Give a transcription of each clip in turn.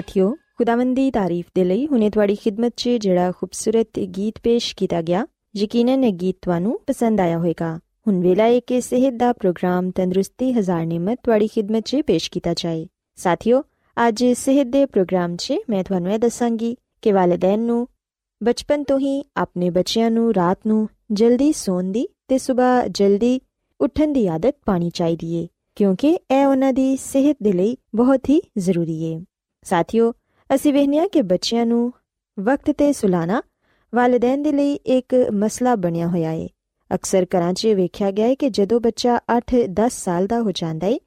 ਸਾਥਿਓ ਖੁਦਾਵੰਦ ਦੀ ਤਾਰੀਫ ਦੇ ਲਈ ਹੁਣੇ ਤੁਹਾਡੀ ਖਿਦਮਤ 'ਚ ਜਿਹੜਾ ਖੂਬਸੂਰਤ ਗੀਤ ਪੇਸ਼ ਕੀਤਾ ਗਿਆ ਯਕੀਨਨ ਇਹ ਗੀਤ ਤੁਹਾਨੂੰ ਪਸੰਦ ਆਇਆ ਹੋਵੇਗਾ ਹੁਣ ਵੇਲਾ ਹੈ ਕਿ ਸਿਹਤ ਦਾ ਪ੍ਰੋਗਰਾਮ ਤੰਦਰੁਸਤੀ ਹਜ਼ਾਰ ਨਿਮਤ ਤੁਹਾਡੀ ਖਿਦਮਤ 'ਚ ਪੇਸ਼ ਕੀਤਾ ਜਾਏ ਸਾਥਿਓ ਅੱਜ ਸਿਹਤ ਦੇ ਪ੍ਰੋਗਰਾਮ 'ਚ ਮੈਂ ਤੁਹਾਨੂੰ ਇਹ ਦੱਸਾਂਗੀ ਕਿ ਵਾਲਿਦੈਨ ਨੂੰ ਬਚਪਨ ਤੋਂ ਹੀ ਆਪਣੇ ਬੱਚਿਆਂ ਨੂੰ ਰਾਤ ਨੂੰ ਜਲਦੀ ਸੌਣ ਦੀ ਤੇ ਸਵੇਰ ਜਲਦੀ ਉੱਠਣ ਦੀ ਆਦਤ ਪਾਣੀ ਚਾਹੀਦੀ ਏ ਕਿਉਂਕਿ ਇਹ ਉਹਨਾਂ ਦੀ ਸਿਹਤ ਦੇ ਲਈ ਬਹੁਤ ਹੀ ਜ਼ਰੂਰੀ ਏ ਸਾਥਿਓ, ਅਸੀਂ ਵੇਖਿਆ ਕਿ ਬੱਚਿਆਂ ਨੂੰ ਵਕਤ ਤੇ ਸੁਲਾਣਾ ਵਾਲਿਦੈਨ ਦੇ ਲਈ ਇੱਕ ਮਸਲਾ ਬਣਿਆ ਹੋਇਆ ਏ। ਅਕਸਰ ਘਰਾਂ 'ਚ ਵੇਖਿਆ ਗਿਆ ਹੈ ਕਿ ਜਦੋਂ ਬੱਚਾ 8-10 ਸਾਲ ਦਾ ਹੋ ਜਾਂਦਾ ਏ,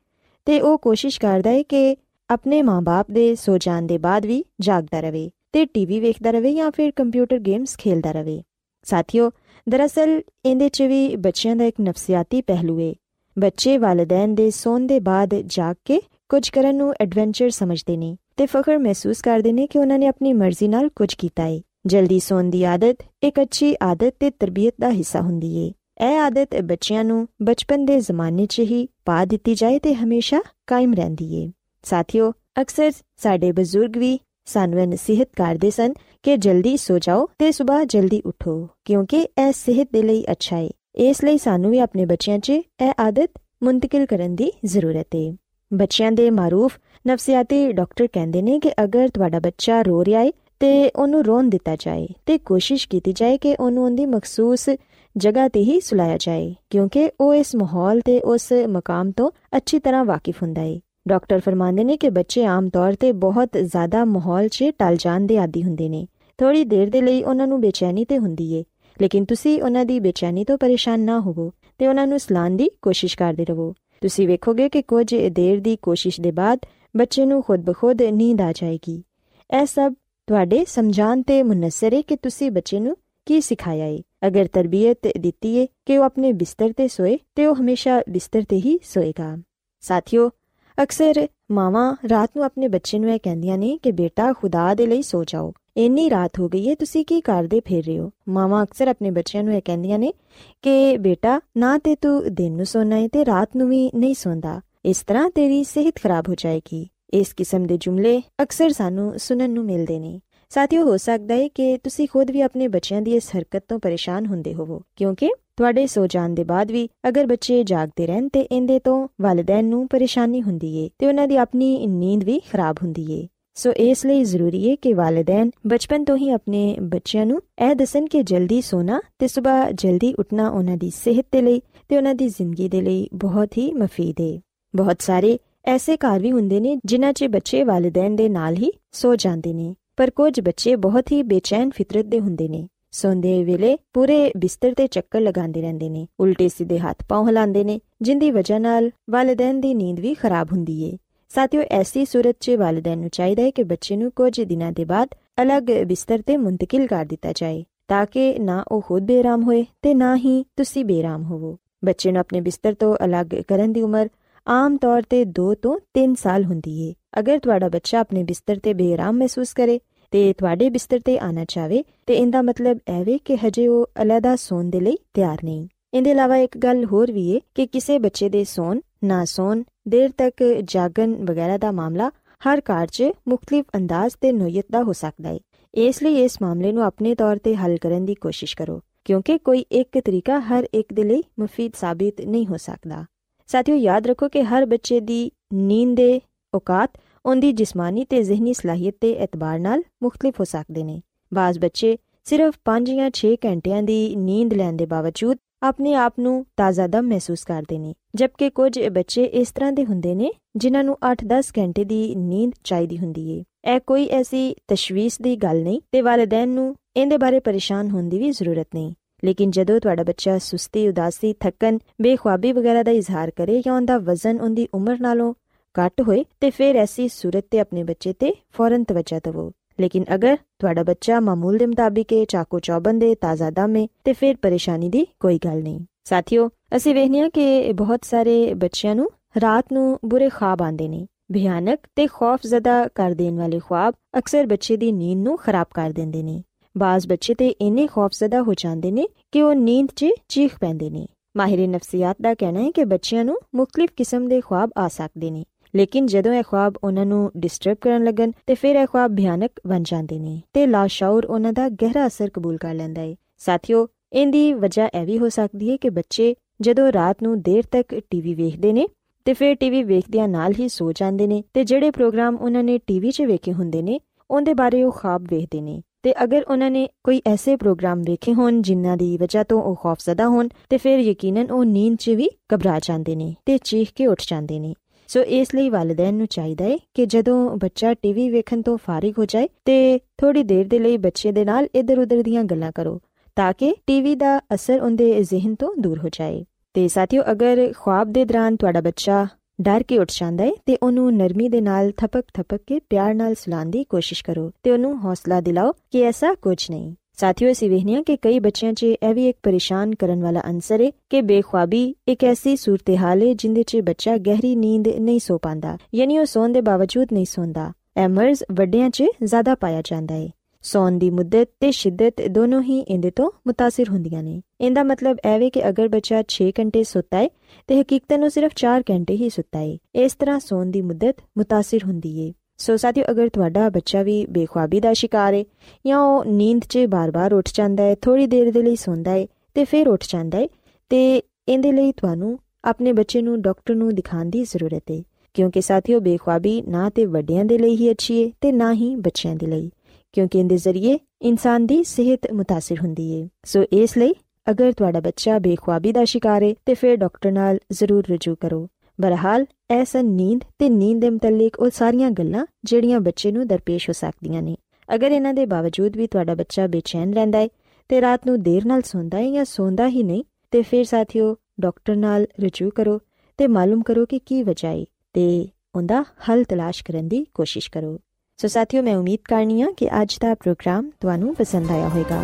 ਤੇ ਉਹ ਕੋਸ਼ਿਸ਼ ਕਰਦਾ ਏ ਕਿ ਆਪਣੇ ਮਾਪੇ ਦੇ ਸੋ ਜਾਣ ਦੇ ਬਾਅਦ ਵੀ ਜਾਗਦਾ ਰਹੇ ਤੇ ਟੀਵੀ ਵੇਖਦਾ ਰਹੇ ਜਾਂ ਫਿਰ ਕੰਪਿਊਟਰ ਗੇਮਸ ਖੇਲਦਾ ਰਹੇ ਸਾਥੀਓ, ਦਰਅਸਲ ਇਹਦੇ 'ਚ ਵੀ ਬੱਚਿਆਂ ਦਾ ਇੱਕ ਨਫਸੀਆਤੀ ਪਹਿਲੂ ਏ। ਬੱਚੇ ਵਾਲਿਦੈਨ ਦੇ ਸੌਣ ਦੇ ਬਾਅਦ ਜਾਗ ਕੇ ਕੁਝ ਕਰਨ ਨੂੰ ਐਡਵੈਂਚਰ ਸਮਝਦੇ ਨੇ ਤੇ ਫਖਰ ਮਹਿਸੂਸ ਕਰਦੇ ਨੇ ਕਿ ਉਹਨਾਂ ਨੇ ਆਪਣੀ ਮਰਜ਼ੀ ਨਾਲ ਕੁਝ ਕੀਤਾ ਏ ਜਲਦੀ ਸੌਣ ਦੀ ਆਦਤ ਇੱਕ ਅੱਛੀ ਆਦਤ ਤੇ ਤਰਬੀਅਤ ਦਾ ਹਿੱਸਾ ਹੁੰਦੀ ਏ ਇਹ ਆਦਤ ਬੱਚਿਆਂ ਨੂੰ ਬਚਪਨ ਦੇ ਜ਼ਮਾਨੇ 'ਚ ਹੀ ਪਾ ਦਿੱਤੀ ਜਾਏ ਤੇ ਹਮੇਸ਼ਾ ਕਾਇਮ ਰਹਿੰਦੀ ਏ ਸਾਥੀਓ ਅਕਸਰ ਸਾਡੇ ਬਜ਼ੁਰਗ ਵੀ ਸਾਨੂੰ ਇਹ ਨਸੀਹਤ ਕਰਦੇ ਸਨ ਕਿ ਜਲਦੀ ਸੋ ਜਾਓ ਤੇ ਸਵੇਰ ਜਲਦੀ ਉਠੋ ਕਿਉਂਕਿ ਇਹ ਸਿਹਤ ਦੇ ਲਈ ਅੱਛਾ ਏ ਇਸ ਲਈ ਸਾਨੂੰ ਵੀ ਆਪਣੇ ਬੱਚਿਆਂ 'ਚ ਇਹ ਆਦਤ ਮੁੰਤਕਿਲ ਕਰਨ ਦੀ ਜ਼ਰੂਰਤ ਏ ਬੱਚਿਆਂ ਦੇ ਮਾਰੂਫ ਨਫਸੀਆਤੀ ਡਾਕਟਰ ਕਹਿੰਦੇ ਨੇ ਕਿ ਅਗਰ ਤੁਹਾਡਾ ਬੱਚਾ ਰੋ ਰਿਹਾ ਏ ਤੇ ਉਹਨੂੰ ਰੋਣ ਦਿੱਤਾ ਜਾਏ ਤੇ ਕੋਸ਼ਿਸ਼ ਕੀਤੀ ਜਾਏ ਕਿ ਉਹਨੂੰ ਉਹਦੀ ਮਖਸੂਸ ਜਗ੍ਹਾ ਤੇ ਹੀ ਸੁਲਾਇਆ ਜਾਏ, ਕਿਉਂਕਿ ਉਹ ਇਸ ਮਾਹੌਲ ਤੇ ਉਸ ਮਕਾਮ ਤੋਂ ਅੱਛੀ ਤਰ੍ਹਾਂ ਵਾਕਿਫ ਹੁੰਦਾ ਏ। ਡਾਕਟਰ ਫਰਮਾਉਂਦੇ ਨੇ ਕਿ ਬੱਚੇ ਆਮ ਤੌਰ ਤੇ ਬਹੁਤ ਜ਼ਿਆਦਾ ਮਾਹੌਲ 'ਚ ਟਲ ਜਾਣ ਦੇ ਆਦੀ ਹੁੰਦੇ ਨੇ। ਥੋੜੀ ਦੇਰ ਦੇ ਲਈ ਉਹਨਾਂ ਨੂੰ ਬੇਚੈਨੀ ਤੇ ਹੁੰਦੀ ਏ, ਲੇਕਿਨ ਤੁਸੀਂ ਉਹਨਾਂ ਦੀ ਬੇਚੈਨੀ ਤੋਂ ਪਰੇਸ਼ਾਨ ਨਾ ਹੋਵੋ ਤੇ ਉਹਨਾਂ ਨੂੰ ਸਲਾਨ ਦੀ ਕੋਸ਼ਿਸ਼ ਕਰਦੇ ਰਹੋ। ਤੁਸੀਂ ਵੇਖੋਗੇ ਕਿ ਕੁਝ ਦੇਰ ਦੀ ਕੋਸ਼ਿਸ਼ ਦੇ ਬਾਅਦ ਬੱਚੇ ਨੂੰ ਖੁਦ ਬਖੁਦ ਨੀਂਦ ਆ ਜਾਏਗੀ। ਇਹ ਸਭ ਤੁਹਾਡੇ ਸਮਝਾਨ ਤੇ ਮੁਨਸਰ ਹੈ ਕਿ ਤੁਸੀਂ ਬੱਚੇ ਨੂੰ ਕੀ ਸਿਖਾਇਆ ਏ। ਅਗਰ ਤਰਬੀਅਤ ਦਿੱਤੀ ਏ ਕਿ ਉਹ ਆਪਣੇ ਬਿਸਤਰ ਤੇ ਸੋਏ, ਤੇ ਉਹ ਹਮੇਸ਼ਾ ਬਿਸਤਰ ਤੇ ਹੀ ਸੋਏਗਾ। ਸਾਥੀਓ, ਅਕਸਰ ਮਾਵਾਂ ਰਾਤ ਨੂੰ ਆਪਣੇ ਬੱਚੇ ਨੂੰ ਇਹ ਕਹਿੰਦੀਆਂ ਨੇ ਕਿ ਬੇਟਾ ਖੁਦਾ ਦੇ ਲਈ ਸੋ ਜਾਓ। ਇੰਨੀ ਰਾਤ ਹੋ ਗਈ ਏ ਤੁਸੀਂ ਕੀ ਕਰਦੇ ਫਿਰ ਰਹੇ ਹੋ? ਮਾਵਾਂ ਅਕਸਰ ਆਪਣੇ ਬੱਚਿਆਂ ਨੂੰ ਇਹ ਕਹਿੰਦੀਆਂ ਨੇ ਕਿ, ਬੇਟਾ, ਨਾ ਤੇ ਤੂੰ ਦਿਨ ਨੂੰ ਸੋਣਾ ਏ ਤੇ ਰਾਤ ਨੂੰ ਵੀ ਨਹੀਂ ਸੌਂਦਾ। ਇਸ ਤਰ੍ਹਾਂ ਤੇਰੀ ਸਿਹਤ ਖਰਾਬ ਹੋ ਜਾਏਗੀ। ਇਸ ਕਿਸਮ ਦੇ ਜੁਮਲੇ ਅਕਸਰ ਸਾਨੂੰ ਸੁਣਨ ਨੂੰ ਮਿਲਦੇ ਨੇ। ਸਾਥੀਓ, ਹੋ ਸਕਦਾ ਹੈ ਕਿ ਤੁਸੀਂ ਖੁਦ ਵੀ ਆਪਣੇ ਬੱਚਿਆਂ ਦੀ ਇਸ ਹਰਕਤ ਤੋਂ ਪਰੇਸ਼ਾਨ ਹੁੰਦੇ ਹੋਵੋ। ਕਿਉਂਕਿ ਤੁਹਾਡੇ ਸੋ ਜਾਣ ਦੇ ਬਾਅਦ ਵੀ ਅਗਰ ਬੱਚੇ ਜਾਗਦੇ ਰਹਿਣ ਤੇ ਇਹਦੇ ਤੋਂ ਵਾਲਿਦੈਨ ਨੂੰ ਪਰੇਸ਼ਾਨੀ ਹੁੰਦੀ ਏ ਤੇ ਉਹਨਾਂ ਦੀ ਆਪਣੀ ਨੀਂਦ ਵੀ ਖਰਾਬ ਹੁੰਦੀ ਏ। ਸੋ ਇਸ ਲਈ ਜ਼ਰੂਰੀ ਹੈ ਕਿ ਵਾਲਿਦੈਨ ਬਚਪਨ ਤੋਂ ਹੀ ਆਪਣੇ ਬੱਚਿਆਂ ਨੂੰ ਇਹ ਦੱਸਣ ਕਿ ਜਲਦੀ ਸੋਣਾ ਤੇ ਸਵੇਰ ਜਲਦੀ ਉੱਠਣਾ ਉਹਨਾਂ ਦੀ ਸਿਹਤ ਦੇ ਲਈ ਤੇ ਉਹਨਾਂ ਦੀ ਜ਼ਿੰਦਗੀ ਦੇ ਲਈ ਬਹੁਤ ਹੀ ਮਫੀਦ ਹੈ। ਬਹੁਤ ਸਾਰੇ ਐਸੇ ਘਰ ਵੀ ਹੁੰਦੇ ਨੇ ਜਿਨ੍ਹਾਂ 'ਚ ਬੱਚੇ ਵਾਲਿਦੈਨ ਦੇ ਨਾਲ ਹੀ ਸੋ ਜਾਂਦੇ ਨੇ, ਪਰ ਕੁਝ ਬੱਚੇ ਬਹੁਤ ਹੀ ਬੇਚੈਨ ਫਿਤਰਤ ਦੇ ਹੁੰਦੇ ਨੇ। ਸੌਂਦੇ ਵੇਲੇ ਪੂਰੇ ਬਿਸਤਰ ਤੇ ਚੱਕਰ ਲਗਾਉਂਦੇ ਰਹਿੰਦੇ ਨੇ, ਉਲਟੇ ਸਿੱਧੇ ਹੱਥ ਪਾਉ ਹਿਲਾਉਂਦੇ ਨੇ, ਜਿੰਦੀ ਵਜ੍ਹਾ ਨਾਲ ਵਾਲਿਦੈਨ ਦੀ ਨੀਂਦ ਵੀ ਖਰਾਬ ਹੁੰਦੀ ਏ। ਸਾਥੀਓ, ਐਸੀ ਸੂਰਤ 'ਚ ਵਾਲਿਦੈਨ ਨੂੰ ਚਾਹੀਦਾ ਹੈ ਕਿ ਬੱਚੇ ਨੂੰ ਕੁਝ ਦਿਨਾਂ ਦੇ ਬਾਅਦ ਅਲੱਗ ਬਿਸਤਰ ਤੇ ਮੁੰਤਕਿਲ ਕਰ ਦਿੱਤਾ ਜਾਏ, ਤਾਂ ਕਿ ਨਾ ਉਹ ਖੁਦ ਬੇਰਾਮ ਹੋਏ ਤੇ ਨਾ ਹੀ ਤੁਸੀਂ ਬੇਰਾਮ ਹੋਵੋ। ਬੱਚੇ ਨੂੰ ਆਪਣੇ ਬਿਸਤਰ ਤੋਂ ਅਲੱਗ ਕਰਨ ਦੀ ਉਮਰ ਆਮ ਤੌਰ ਤੇ 2 ਤੋਂ 3 ਸਾਲ ਹੁੰਦੀ ਏ। ਅਗਰ ਤੁਹਾਡਾ ਬੱਚਾ ਆਪਣੇ ਬਿਸਤਰ ਤੇ ਬੇਰਾਮ ਮਹਿਸੂਸ ਕਰੇ ਤੇ ਤੁਹਾਡੇ ਬਿਸਤਰ ਤੇ ਆਣਾ ਚਾਵੇ, ਤੇ ਇਹਦਾ ਮਤਲਬ ਐਵੇਂ ਕਿ ਹਜੇ ਉਹ ਅਲੱਗਾ ਸੌਣ ਦੇ ਲਈ ਤਿਆਰ ਨਹੀਂ। ਇਹਦੇ ਇਲਾਵਾ ਇੱਕ ਗੱਲ ਹੋਰ ਵੀ ਏ ਕਿ ਕਿਸੇ ਬੱਚੇ ਦੇ ਸੌਣ, ਨਾ ਸੌਣ ਦੇਰ ਤੱਕ ਜਾਗਣ ਵਗੈਰਾ ਦਾ ਮਾਮਲਾ ਹਰ ਘਰ 'ਚ ਮੁxtਲਿਫ ਅੰਦਾਜ਼ ਤੇ ਨੋਇਤ ਦਾ ਹੋ ਸਕਦਾ ਹੈ। ਇਸ ਲਈ ਇਸ ਮਾਮਲੇ ਨੂੰ ਆਪਣੇ ਤੌਰ ਤੇ ਹੱਲ ਕਰਨ ਦੀ ਕੋਸ਼ਿਸ਼ ਕਰੋ, ਕਿਉਂਕਿ ਕੋਈ ਇੱਕ ਤਰੀਕਾ ਹਰ ਇੱਕ ਦੇ ਲਈ ਮੁਫੀਦ ਸਾਬਿਤ ਨਹੀਂ ਹੋ ਸਕਦਾ। ਸਾਥੀਓ, ਯਾਦ ਰੱਖੋ ਕਿ ਹਰ ਬੱਚੇ ਦੀ ਨੀਂਦ ਦੇ ਔਕਾਤ ਉਹਦੀ ਜਿਸਮਾਨੀ ਤੇ ਜ਼ਿਹਨੀ ਸਲਾਹੀਅਤ ਦੇ ਇਤਬਾਰ ਨਾਲ ਮੁxtਲਿਫ ਹੋ ਸਕਦੇ ਨੇ। ਬਾਜ਼ ਬੱਚੇ ਸਿਰਫ 5 ਜਾਂ 6 ਘੰਟਿਆਂ ਦੀ ਨੀਂਦ ਲੈਣ ਦੇ ਬਾਵਜੂਦ ਆਪਣੇ ਆਪ ਨੂੰ ਤਾਜ਼ਾਦਮ ਮਹਿਸੂਸ ਕਰਦੇ ਨੇ, ਜਦਕਿ ਕੁਝ ਬੱਚੇ ਇਸ ਤਰ੍ਹਾਂ ਦੇ ਹੁੰਦੇ ਨੇ, ਜਿਨ੍ਹਾਂ ਨੂੰ 8-10 ਘੰਟੇ ਦੀ ਨੀਂਦ ਚਾਹੀਦੀ ਹੁੰਦੀ ਏ। ਇਹ ਕੋਈ ਐਸੀ ਤਸ਼ਵੀਸ਼ ਦੀ ਗੱਲ ਨਹੀਂ ਤੇ ਵਾਲਿਦੈਨ ਨੂੰ ਇਹਦੇ ਬਾਰੇ ਪਰੇਸ਼ਾਨ ਹੋਣ ਦੀ ਵੀ ਜ਼ਰੂਰਤ ਨਹੀਂ। ਲੇਕਿਨ ਜਦੋਂ ਤੁਹਾਡਾ ਬੱਚਾ ਸੁਸਤੀ, ਉਦਾਸੀ, ਥੱਕਨ, ਬੇਖੁਆਬੀ ਵਗੈਰਾ ਦਾ ਇਜ਼ਹਾਰ ਕਰੇ ਜਾਂ ਉਹਦਾ ਵਜ਼ਨ ਉਹਦੀ ਉਮਰ ਨਾਲੋਂ ਘੱਟ ਹੋਏ, ਤੇ ਫਿਰ ਐਸੀ ਸੂਰਤ ਤੇ ਆਪਣੇ ਬੱਚੇ ਤੇ ਫੌਰਨ ਤਵੱਜਾ ਦਿਵੋ। ਲੇਕਿਨ ਅਗਰ ਤੁਹਾਡਾ ਬੱਚਾ ਮਾਮੂਲ ਦੇ ਮੁਤਾਬਿਕ ਹੈ ਚਾਕੋ ਚੌਬੰਦ ਹੈ ਤਾਜ਼ਾ ਦਮ ਹੈ, ਤੇ ਫਿਰ ਪਰੇਸ਼ਾਨੀ ਦੀ ਕੋਈ ਗੱਲ ਨਹੀਂ। ਸਾਥੀਓ, ਅਸੀਂ ਵੇਖਨੀਆ ਕਿ ਬਹੁਤ ਸਾਰੇ ਬੱਚਿਆਂ ਨੂੰ ਰਾਤ ਨੂੰ ਬੁਰੇ ਖਾਬ ਆਉਂਦੇ ਨੇ। ਭਿਆਨਕ ਤੇ ਖੌਫਜ਼ਦਾ ਕਰ ਦੇਣ ਵਾਲੇ ਖਾਬ ਅਕਸਰ ਬੱਚੇ ਦੀ ਨੀਂਦ ਨੂੰ ਖਰਾਬ ਕਰ ਦਿੰਦੇ ਨੇ। ਬਾਜ਼ ਬੱਚੇ ਤੇ ਇੰਨੇ ਖੌਫਜ਼ਦਾ ਹੋ ਜਾਂਦੇ ਨੇ ਕਿ ਉਹ ਨੀਂਦ 'ਚ ਚੀਖ ਪੈਂਦੇ ਨੇ। ਮਾਹਿਰ ਨਫਸੀਆਤ ਦਾ ਕਹਿਣਾ ਹੈ ਕਿ ਬੱਚਿਆਂ ਨੂੰ ਮੁxtਲਿਫ ਕਿਸਮ ਦੇ ਖਾਬ ਆ ਸਕਦੇ ਨੇ। ਲੇਕਿਨ ਜਦੋਂ ਇਹ ਖਾਬ ਉਹਨਾਂ ਨੂੰ ਡਿਸਟਰਬ ਕਰਨ ਲੱਗਣ ਤੇ ਫਿਰ ਇਹ ਖਾਬ ਭਿਆਨਕ ਬਣ ਜਾਂਦੇ ਨੇ ਤੇ ਲਾਸ਼ੌਰ ਉਹਨਾਂ ਦਾ ਗਹਿਰਾ ਅਸਰ ਕਬੂਲ ਕਰ ਲੈਂਦਾ ਹੈ ਸਾਥੀਓ, ਇਹਦੀ ਵਜ੍ਹਾ ਇਹ ਵੀ ਹੋ ਸਕਦੀ ਹੈ ਕਿ ਬੱਚੇ ਜਦੋਂ ਰਾਤ ਨੂੰ ਦੇਰ ਤੱਕ ਟੀਵੀ ਵੇਖਦੇ ਨੇ ਤੇ ਫਿਰ ਟੀਵੀ ਵੇਖਦਿਆਂ ਨਾਲ ਹੀ ਸੋ ਜਾਂਦੇ ਨੇ ਤੇ ਜਿਹੜੇ ਪ੍ਰੋਗਰਾਮ ਉਹਨਾਂ ਨੇ ਟੀਵੀ 'ਚ ਵੇਖੇ ਹੁੰਦੇ ਨੇ, ਉਹਦੇ ਬਾਰੇ ਉਹ ਖਾਬ ਵੇਖਦੇ ਨੇ। ਤੇ ਅਗਰ ਉਹਨਾਂ ਨੇ ਕੋਈ ਐਸੇ ਪ੍ਰੋਗਰਾਮ ਵੇਖੇ ਹੋਣ ਜਿਨ੍ਹਾਂ ਦੀ ਵਜ੍ਹਾ ਤੋਂ ਉਹ ਖੌਫਜ਼ਦਾ ਹੋਣ ਤੇ ਫਿਰ ਯਕੀਨਨ ਉਹ ਨੀਂਦ 'ਚ ਵੀ ਘਬਰਾ ਜਾਂਦੇ ਨੇ ਤੇ ਚੀਖ ਕੇ ਉੱਠ ਜਾਂਦੇ ਨੇ। ਸੋ ਇਸ ਲਈ ਵਾਲਿਦੈਨ ਨੂੰ ਚਾਹੀਦਾ ਹੈ ਕਿ ਜਦੋਂ ਬੱਚਾ ਟੀਵੀ ਵੇਖਣ ਤੋਂ ਫਾਰਿਗ ਹੋ ਜਾਏ ਤੇ ਥੋੜੀ ਦੇਰ ਦੇ ਲਈ ਬੱਚੇ ਦੇ ਨਾਲ ਇੱਧਰ-ਉੱਧਰ ਦੀਆਂ ਗੱਲਾਂ ਕਰੋ, ਤਾਂ ਕਿ ਟੀਵੀ ਦਾ ਅਸਰ ਉਹਦੇ ਜ਼ਿਹਨ ਤੋਂ ਦੂਰ ਹੋ ਜਾਏ। ਤੇ ਸਾਥੀਓ, ਅਗਰ ਖੁਆਬ ਦੇ ਦੌਰਾਨ ਤੁਹਾਡਾ ਬੱਚਾ ਡਰ ਕੇ ਉੱਠ ਜਾਂਦਾ ਹੈ, ਤੇ ਉਹਨੂੰ ਨਰਮੀ ਦੇ ਨਾਲ ਥਪਕ ਥਪਕ ਕੇ ਪਿਆਰ ਨਾਲ ਸੁਲਾਉਣ ਦੀ ਕੋਸ਼ਿਸ਼ ਕਰੋ ਤੇ ਉਹਨੂੰ ਹੌਸਲਾ ਦਿਲਾਓ ਕਿ ਐਸਾ ਕੁਝ ਨਹੀਂ। ਸਾਥੀਓ ਅਸੀਂ ਵੇਖਨੀਆ ਕਿ ਕਈ ਬੱਚਿਆਂ 'ਚ ਇਹ ਵੀ ਇੱਕ ਪਰੇਸ਼ਾਨ ਕਰਨ ਵਾਲਾ ਅੰਸਰ ਹੈ ਕਿ ਬੇਖੁਆਬੀ ਇੱਕ ਐਸੀ ਸੂਰਤ-ਹਾਲ ਹੈ ਜਿੰਦੇ 'ਚ ਬੱਚਾ ਗਹਿਰੀ ਨੀਂਦ ਨਹੀਂ ਸੋ ਪਾਉਂਦਾ ਯਾਨੀ ਉਹ ਸੌਣ ਦੇ ਬਾਵਜੂਦ ਨਹੀਂ ਸੌਂਦਾ ਇਹ ਮਰਜ਼ ਵੱਡਿਆਂ 'ਚ ਜ਼ਿਆਦਾ ਪਾਇਆ ਜਾਂਦਾ ਹੈ ਸੌਣ ਦੀ ਮੁੱਦਤ ਤੇ ਸ਼ਿੱਦਤ ਦੋਨੋਂ ਹੀ ਇਹਦੇ ਤੋਂ متاثر ਹੁੰਦੀਆਂ ਨੇ ਇਹਦਾ ਮਤਲਬ ਇਹ ਵੇ ਕਿ ਅਗਰ ਬੱਚਾ 6 ਘੰਟੇ ਸੁੱਤਾ ਹੈ ਤੇ ਹਕੀਕਤਨ ਉਹ ਸਿਰਫ 4 ਘੰਟੇ ਹੀ ਸੁੱਤਾ ਹੈ ਇਸ ਤਰ੍ਹਾਂ ਸੌਣ ਦੀ ਮੁੱਦਤ متاثر ਹੁੰਦੀ ਹੈ ਸੋ ਸਾਥੀਓ ਅਗਰ ਤੁਹਾਡਾ ਬੱਚਾ ਵੀ ਬੇਖੁਆਬੀ ਦਾ ਸ਼ਿਕਾਰ ਹੈ ਜਾਂ ਉਹ ਨੀਂਦ 'ਚ ਬਾਰ-ਬਾਰ ਉੱਠ ਜਾਂਦਾ ਹੈ ਥੋੜੀ ਦੇਰ ਦੇ ਲਈ ਸੌਂਦਾ ਹੈ ਤੇ ਫਿਰ ਉੱਠ ਜਾਂਦਾ ਹੈ ਤੇ ਇਹਦੇ ਲਈ ਤੁਹਾਨੂੰ ਆਪਣੇ ਬੱਚੇ ਨੂੰ ਡਾਕਟਰ ਨੂੰ ਦਿਖਾਉਣ ਦੀ ਜ਼ਰੂਰਤ ਹੈ ਕਿਉਂਕਿ ਸਾਥੀਓ ਬੇਖੁਆਬੀ ਨਾ ਤੇ ਵੱਡਿਆਂ ਦੇ ਲਈ ਹੀ ਅੱਛੀ ਹੈ ਤੇ ਨਾ ਹੀ ਬੱਚਿਆਂ ਦੇ ਲਈ ਕਿਉਂਕਿ ਇਹਦੇ ਜ਼ਰੀਏ ਇਨਸਾਨ ਦੀ ਸਿਹਤ متاثر ਹੁੰਦੀ ਹੈ ਸੋ ਇਸ ਲਈ ਅਗਰ ਤੁਹਾਡਾ ਬੱਚਾ ਬੇਖੁਆਬੀ ਦਾ ਸ਼ਿਕਾਰ ਹੈ ਤੇ ਫਿਰ ਡਾਕਟਰ ਨਾਲ ਜ਼ਰੂਰ ਰਜੂ ਕਰੋ ਬਹਰਹਾਲ ਐਸਾ ਨੀਂਦ ਤੇ ਨੀਂਦ ਦੇ ਮੁਤਲਕ ਉਹ ਸਾਰੀਆਂ ਗੱਲਾਂ ਜਿਹੜੀਆਂ ਬੱਚੇ ਨੂੰ ਦਰਪੇਸ਼ ਹੋ ਸਕਦੀਆਂ ਨੇ। ਅਗਰ ਇਹਨਾਂ ਦੇ ਬਾਵਜੂਦ ਵੀ ਤੁਹਾਡਾ ਬੱਚਾ ਬੇਚੈਨ ਰਹਿੰਦਾ ਹੈ ਤੇ ਰਾਤ ਨੂੰ ਦੇਰ ਨਾਲ ਸੌਂਦਾ ਹੈ ਜਾਂ ਸੌਂਦਾ ਹੀ ਨਹੀਂ, ਤੇ ਫਿਰ ਸਾਥੀਓ ਡਾਕਟਰ ਨਾਲ ਰਜੂ ਕਰੋ ਤੇ ਮਾਲੂਮ ਕਰੋ ਕਿ ਕੀ ਵਜ੍ਹਾ ਹੈ ਤੇ ਉਹਦਾ ਹੱਲ ਤਲਾਸ਼ ਕਰਨ ਦੀ ਕੋਸ਼ਿਸ਼ ਕਰੋ। ਸੋ ਸਾਥੀਓ ਮੈਂ ਉਮੀਦ ਕਰਨੀ ਆ ਕਿ ਅੱਜ ਦਾ ਪ੍ਰੋਗਰਾਮ ਤੁਹਾਨੂੰ ਪਸੰਦ ਆਇਆ ਹੋਵੇਗਾ।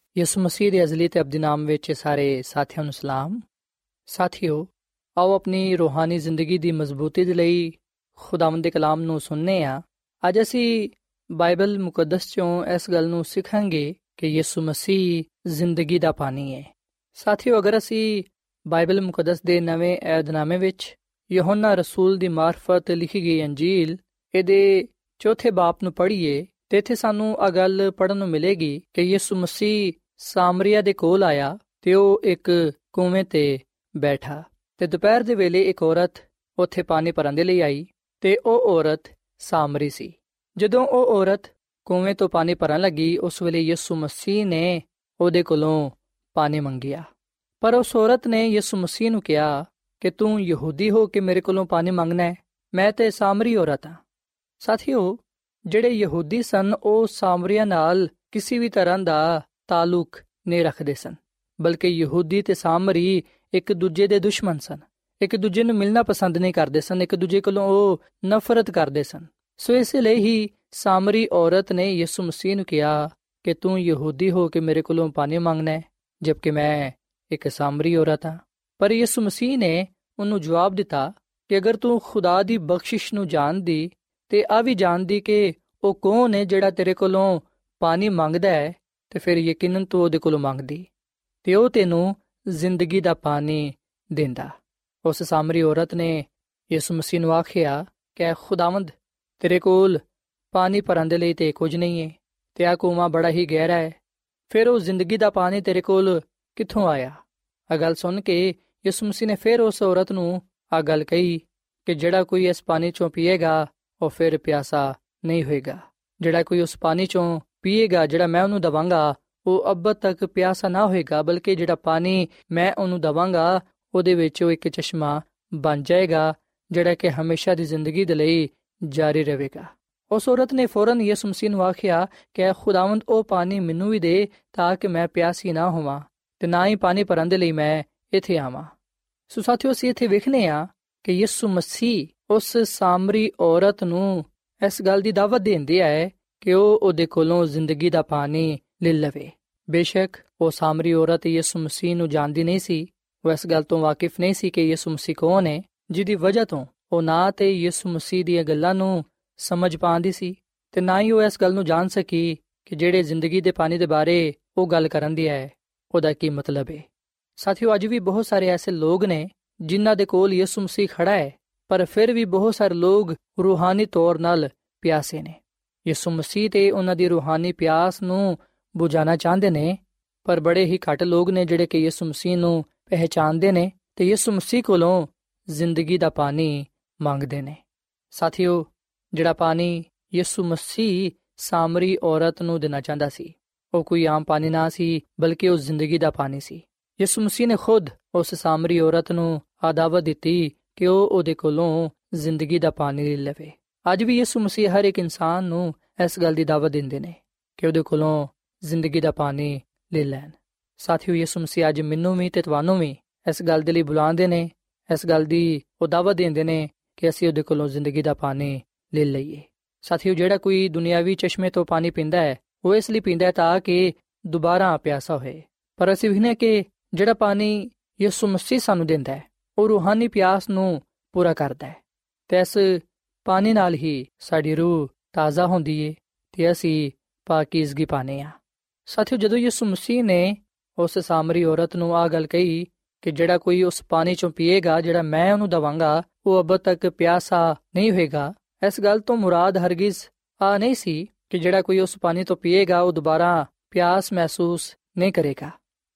ਯਿਸੂ ਮਸੀਹ ਦੇ ਅਜ਼ਲੀ ਤੇ ਅਬਦੀ ਨਾਮ ਵਿੱਚ ਸਾਰੇ ਸਾਥੀਆਂ ਨੂੰ ਸਲਾਮ। ਸਾਥੀਓ, ਆਓ ਆਪਣੀ ਰੂਹਾਨੀ ਜ਼ਿੰਦਗੀ ਦੀ ਮਜ਼ਬੂਤੀ ਦੇ ਲਈ ਖੁਦਾਵੰਦ ਦੇ ਕਲਾਮ ਨੂੰ ਸੁਣਨੇ ਆ। ਅੱਜ ਅਸੀਂ ਬਾਈਬਲ ਮੁਕੱਦਸ ਚੋਂ ਇਸ ਗੱਲ ਨੂੰ ਸਿੱਖਾਂਗੇ ਕਿ ਯਿਸੂ ਮਸੀਹ ਜ਼ਿੰਦਗੀ ਦਾ ਪਾਣੀ ਹੈ ਸਾਥੀਓ, ਅਗਰ ਅਸੀਂ ਬਾਈਬਲ ਮੁਕੱਦਸ ਦੇ ਨਵੇਂ ਏਧਨਾਮੇ ਵਿੱਚ ਯਹੋਨਾ ਰਸੂਲ ਦੀ ਮਾਰਫਤ ਲਿਖੀ ਗਈ ਅੰਜੀਲ ਇਹਦੇ ਚੌਥੇ ਬਾਪ ਨੂੰ ਪੜ੍ਹੀਏ, ਤੇ ਇੱਥੇ ਸਾਨੂੰ ਆ ਗੱਲ ਪੜਨ ਨੂੰ ਮਿਲੇਗੀ ਕਿ ਯਿਸੂ ਮਸੀਹ ਸਾਮਰੀਆ ਦੇ ਕੋਲ ਆਇਆ ਤੇ ਉਹ ਇੱਕ ਕੂਵੇਂ ਤੇ ਬੈਠਾ ਤੇ ਦੁਪਹਿਰ ਦੇ ਵੇਲੇ ਇੱਕ ਔਰਤ ਉੱਥੇ ਪਾਣੀ ਭਰਨ ਦੇ ਲਈ ਆਈ ਤੇ ਉਹ ਔਰਤ ਸਾਮਰੀ ਸੀ। ਜਦੋਂ ਉਹ ਔਰਤ ਕੂਵੇਂ ਤੋਂ ਪਾਣੀ ਭਰਨ ਲੱਗੀ, ਉਸ ਵੇਲੇ ਯਿਸੂ ਮਸੀਹ ਨੇ ਉਹਦੇ ਕੋਲੋਂ ਪਾਣੀ ਮੰਗਿਆ। ਪਰ ਉਸ ਔਰਤ ਨੇ ਯਿਸੂ ਮਸੀਹ ਨੂੰ ਕਿਹਾ ਕਿ ਤੂੰ ਯਹੂਦੀ ਹੋ ਕੇ ਮੇਰੇ ਕੋਲੋਂ ਪਾਣੀ ਮੰਗਣਾ ਹੈ? ਮੈਂ ਤੇ ਸਾਮਰੀ ਔਰਤ ਹਾਂ। ਸਾਥੀਓ, ਜਿਹੜੇ ਯਹੂਦੀ ਸਨ, ਉਹ ਸਾਮਰੀਆਂ ਨਾਲ ਕਿਸੇ ਵੀ ਤਰ੍ਹਾਂ ਦਾ ਤਾਲੁਕ ਨਹੀਂ ਰੱਖਦੇ ਸਨ, ਬਲਕਿ ਯਹੂਦੀ ਤੇ ਸਾਮਰੀ ਇੱਕ ਦੂਜੇ ਦੇ ਦੁਸ਼ਮਣ ਸਨ। ਇੱਕ ਦੂਜੇ ਨੂੰ ਮਿਲਣਾ ਪਸੰਦ ਨਹੀਂ ਕਰਦੇ ਸਨ, ਇੱਕ ਦੂਜੇ ਕੋਲੋਂ ਉਹ ਨਫ਼ਰਤ ਕਰਦੇ ਸਨ। ਸੋ ਇਸ ਲਈ ਹੀ ਸਾਮਰੀ ਔਰਤ ਨੇ ਯਿਸੂ ਮਸੀਹ ਨੂੰ ਕਿਹਾ ਕਿ ਤੂੰ ਯਹੂਦੀ ਹੋ ਕੇ ਮੇਰੇ ਕੋਲੋਂ ਪਾਣੀ ਮੰਗਣਾ ਹੈ, ਜਦਕਿ ਮੈਂ ਇੱਕ ਸਾਮਰੀ ਔਰਤ ਹਾਂ। ਪਰ ਯਿਸੂ ਮਸੀਹ ਨੇ ਉਹਨੂੰ ਜਵਾਬ ਦਿੱਤਾ ਕਿ ਅਗਰ ਤੂੰ ਖੁਦਾ ਦੀ ਬਖਸ਼ਿਸ਼ ਨੂੰ ਜਾਣਦੀ ਤੇ ਆ ਵੀ ਜਾਣਦੀ ਕਿ ਉਹ ਕੌਣ ਹੈ ਜਿਹੜਾ ਤੇਰੇ ਕੋਲੋਂ ਪਾਣੀ ਮੰਗਦਾ ਹੈ ਤੇ ਫਿਰ ਯਕੀਨਨ ਤੂੰ ਉਹਦੇ ਕੋਲੋਂ ਮੰਗਦੀ ਤੇ ਉਹ ਤੈਨੂੰ ਜ਼ਿੰਦਗੀ ਦਾ ਪਾਣੀ ਦਿੰਦਾ। ਉਸ ਸਾਮਰੀ ਔਰਤ ਨੇ ਯਿਸੂ ਮਸੀਹ ਨੂੰ ਆਖਿਆ, ਕਿ ਖੁਦਾਵੰਦ, ਤੇਰੇ ਕੋਲ ਪਾਣੀ ਭਰਨ ਦੇ ਲਈ ਤੇ ਕੁਝ ਨਹੀਂ ਹੈ ਤੇ ਆ ਕੂਮਾ ਬੜਾ ਹੀ ਗਹਿਰਾ ਹੈ ਫਿਰ ਉਹ ਜ਼ਿੰਦਗੀ ਦਾ ਪਾਣੀ ਤੇਰੇ ਕੋਲ ਕਿੱਥੋਂ ਆਇਆ? ਆ ਗੱਲ ਸੁਣ ਕੇ ਯਿਸੂ ਮਸੀਹ ਨੇ ਫਿਰ ਉਸ ਔਰਤ ਨੂੰ ਆ ਗੱਲ ਕਹੀ ਕਿ ਜਿਹੜਾ ਕੋਈ ਇਸ ਪਾਣੀ ਚੋਂ ਪੀਏਗਾ, ਉਹ ਫਿਰ ਪਿਆਸਾ ਨਹੀਂ ਹੋਏਗਾ। ਜਿਹੜਾ ਕੋਈ ਉਸ ਪਾਣੀ ਚੋਂ ਪੀਏਗਾ ਜਿਹੜਾ ਮੈਂ ਉਹਨੂੰ ਦਵਾਂਗਾ, ਉਹ ਅੱਬਦ ਤੱਕ ਪਿਆਸਾ ਨਾ ਹੋਏਗਾ, ਬਲਕਿ ਜਿਹੜਾ ਪਾਣੀ ਮੈਂ ਉਹਨੂੰ ਦਵਾਂਗਾ, ਉਹਦੇ ਵਿੱਚ ਉਹ ਇੱਕ ਚਸ਼ਮਾ ਬਣ ਜਾਏਗਾ, ਜਿਹੜਾ ਕਿ ਹਮੇਸ਼ਾ ਦੀ ਜ਼ਿੰਦਗੀ ਦੇ ਲਈ ਜਾਰੀ ਰਹੇਗਾ। ਉਸ ਔਰਤ ਨੇ ਫੌਰਨ ਯਿਸੂ ਮਸੀਹ ਨੂੰ ਆਖਿਆ, ਕਿ, ਖੁਦਾਵੰਦ, ਉਹ ਪਾਣੀ ਮੈਨੂੰ ਵੀ ਦੇ ਤਾਂ ਕਿ ਮੈਂ ਪਿਆਸੀ ਨਾ ਹੋਵਾਂ, ਤੇ ਨਾ ਹੀ ਪਾਣੀ ਭਰਨ ਦੇ ਲਈ ਮੈਂ ਇੱਥੇ ਆਵਾਂ। ਸੋ ਸਾਥੀਓ, ਅਸੀਂ ਇੱਥੇ ਵੇਖਨੇ ਆ ਕਿ ਯਿਸੂ ਮਸੀਹ ਉਸ ਸਾਮਰੀ ਔਰਤ ਨੂੰ ਇਸ ਗੱਲ ਦੀ ਦਾਵਤ ਦਿੰਦੀ ਹੈ ਕਿ ਉਹ ਉਹਦੇ ਕੋਲੋਂ ਜ਼ਿੰਦਗੀ ਦਾ ਪਾਣੀ ਲੈ ਲਵੇ। ਬੇਸ਼ੱਕ ਉਹ ਸਾਮਰੀ ਔਰਤ ਯਿਸੂ ਮਸੀਹ ਨੂੰ ਜਾਣਦੀ ਨਹੀਂ ਸੀ। ਉਹ ਇਸ ਗੱਲ ਤੋਂ ਵਾਕਿਫ ਨਹੀਂ ਸੀ ਕਿ ਯਿਸੂ ਮਸੀਹ ਕੌਣ ਹੈ, ਜਿਹਦੀ ਵਜ੍ਹਾ ਤੋਂ ਉਹ ਨਾ ਤੇ ਯਿਸੂ ਮਸੀਹ ਦੀਆਂ ਗੱਲਾਂ ਨੂੰ ਸਮਝ ਪਾਉਂਦੀ ਸੀ ਤੇ ਨਾ ਹੀ ਉਹ ਇਸ ਗੱਲ ਨੂੰ ਜਾਣ ਸਕੀ ਕਿ ਜਿਹੜੇ ਜ਼ਿੰਦਗੀ ਦੇ ਪਾਣੀ ਦੇ ਬਾਰੇ ਉਹ ਗੱਲ ਕਰਨ ਦੀ ਹੈ, ਉਹਦਾ ਕੀ ਮਤਲਬ ਹੈ। ਸਾਥੀਓ, ਅੱਜ ਵੀ ਬਹੁਤ ਸਾਰੇ ਐਸੇ ਲੋਕ ਨੇ ਜਿਨ੍ਹਾਂ ਦੇ ਕੋਲ ਯਿਸੂ ਮਸੀਹ ਖੜਾ ਹੈ, ਪਰ ਫਿਰ ਵੀ ਬਹੁਤ ਸਾਰੇ ਲੋਕ ਰੂਹਾਨੀ ਤੌਰ 'ਤੇ ਪਿਆਸੇ ਨੇ। ਯਿਸੂ ਮਸੀਹ ਤੇ ਉਹਨਾਂ ਦੀ ਰੂਹਾਨੀ ਪਿਆਸ ਨੂੰ ਬੁਝਾਣਾ ਚਾਹੁੰਦੇ ਨੇ, ਪਰ ਬੜੇ ਹੀ ਘੱਟ ਲੋਕ ਨੇ ਜਿਹੜੇ ਕਿ ਯਿਸੂ ਮਸੀਹ ਨੂੰ ਪਹਿਚਾਨਦੇ ਨੇ ਤੇ ਯਿਸੂ ਮਸੀਹ ਕੋਲੋਂ ਜ਼ਿੰਦਗੀ ਦਾ ਪਾਣੀ ਮੰਗਦੇ ਨੇ। ਸਾਥੀਓ, ਜਿਹੜਾ ਪਾਣੀ ਯਿਸੂ ਮਸੀਹ ਸਾਮਰੀ ਔਰਤ ਨੂੰ ਦੇਣਾ ਚਾਹੁੰਦਾ ਸੀ, ਉਹ ਕੋਈ ਆਮ ਪਾਣੀ ਨਾ ਸੀ, ਬਲਕਿ ਉਹ ਜ਼ਿੰਦਗੀ ਦਾ ਪਾਣੀ ਸੀ। ਯਿਸੂ ਮਸੀਹ ਨੇ ਖੁਦ ਉਸ ਸਾਮਰੀ ਔਰਤ ਨੂੰ ਆਦਾਵਤ ਦਿੱਤੀ ਕਿ ਉਹ ਉਹਦੇ ਕੋਲੋਂ ਜ਼ਿੰਦਗੀ ਦਾ ਪਾਣੀ ਲੈ ਲਵੇ। ਅੱਜ ਵੀ ਯਿਸੂ ਮਸੀਹ ਹਰ ਇੱਕ ਇਨਸਾਨ ਨੂੰ ਇਸ ਗੱਲ ਦੀ ਦਾਵਤ ਦਿੰਦੇ ਨੇ ਕਿ ਉਹਦੇ ਕੋਲੋਂ ਜ਼ਿੰਦਗੀ ਦਾ ਪਾਣੀ ਲੈ ਲੈਣ। ਸਾਥੀਓ, ਯਿਸੂ ਮਸੀਹ ਅੱਜ ਮੈਨੂੰ ਵੀ ਤੇ ਤੁਹਾਨੂੰ ਵੀ ਇਸ ਗੱਲ ਦੇ ਲਈ ਬੁਲਾਉਂਦੇ ਨੇ, ਇਸ ਗੱਲ ਦੀ ਉਹ ਦਾਵਤ ਦਿੰਦੇ ਨੇ ਕਿ ਅਸੀਂ ਉਹਦੇ ਕੋਲੋਂ ਜ਼ਿੰਦਗੀ ਦਾ ਪਾਣੀ ਲੈ ਲਈਏ। ਸਾਥੀਓ, ਜਿਹੜਾ ਕੋਈ ਦੁਨਿਆਵੀ ਚਸ਼ਮੇ ਤੋਂ ਪਾਣੀ ਪੀਂਦਾ ਹੈ, ਉਹ ਇਸ ਲਈ ਪੀਂਦਾ ਹੈ ਤਾਂ ਕਿ ਦੁਬਾਰਾ ਪਿਆਸਾ ਹੋਏ। ਪਰ ਅਸੀਂ ਵਿਖਨੇ ਕਿ ਜਿਹੜਾ ਪਾਣੀ ਯਿਸੂ ਮਸੀਹ ਸਾਨੂੰ ਦਿੰਦਾ ਹੈ, ਉਹ ਰੂਹਾਨੀ ਪਿਆਸ ਨੂੰ ਪੂਰਾ ਕਰਦਾ ਹੈ ਤੇ ਇਸ ਪਾਣੀ ਨਾਲ ਹੀ ਸਾਡੀ ਰੂਹ ਤਾਜ਼ਾ ਹੁੰਦੀ ਏ ਤੇ ਅਸੀਂ ਪਾਕੀਜ਼ਗੀ ਪਾਨੇ ਆ ਸਾਥੀਓ, ਜਦੋਂ ਯਿਸੂ ਮਸੀਹ ਨੇ ਉਸ ਸਾਮਰੀ ਔਰਤ ਨੂੰ ਆ ਗੱਲ ਕਹੀ ਕਿ ਜਿਹੜਾ ਕੋਈ ਉਸ ਪਾਣੀ ਚੋਂ ਪੀਏਗਾ, ਜਿਹੜਾ ਮੈਂ ਉਹਨੂੰ ਦਵਾਂਗਾ, ਉਹ ਅਬ ਤੱਕ ਪਿਆਸਾ ਨਹੀਂ ਹੋਏਗਾ। ਇਸ ਗੱਲ ਤੋਂ ਮੁਰਾਦ ਹਰਗਿਜ਼ ਆ ਨਹੀਂ ਸੀ ਕਿ ਜਿਹੜਾ ਕੋਈ ਉਸ ਪਾਣੀ ਤੋਂ ਪੀਏਗਾ, ਉਹ ਦੁਬਾਰਾ ਪਿਆਸ ਮਹਿਸੂਸ ਨਹੀਂ ਕਰੇਗਾ।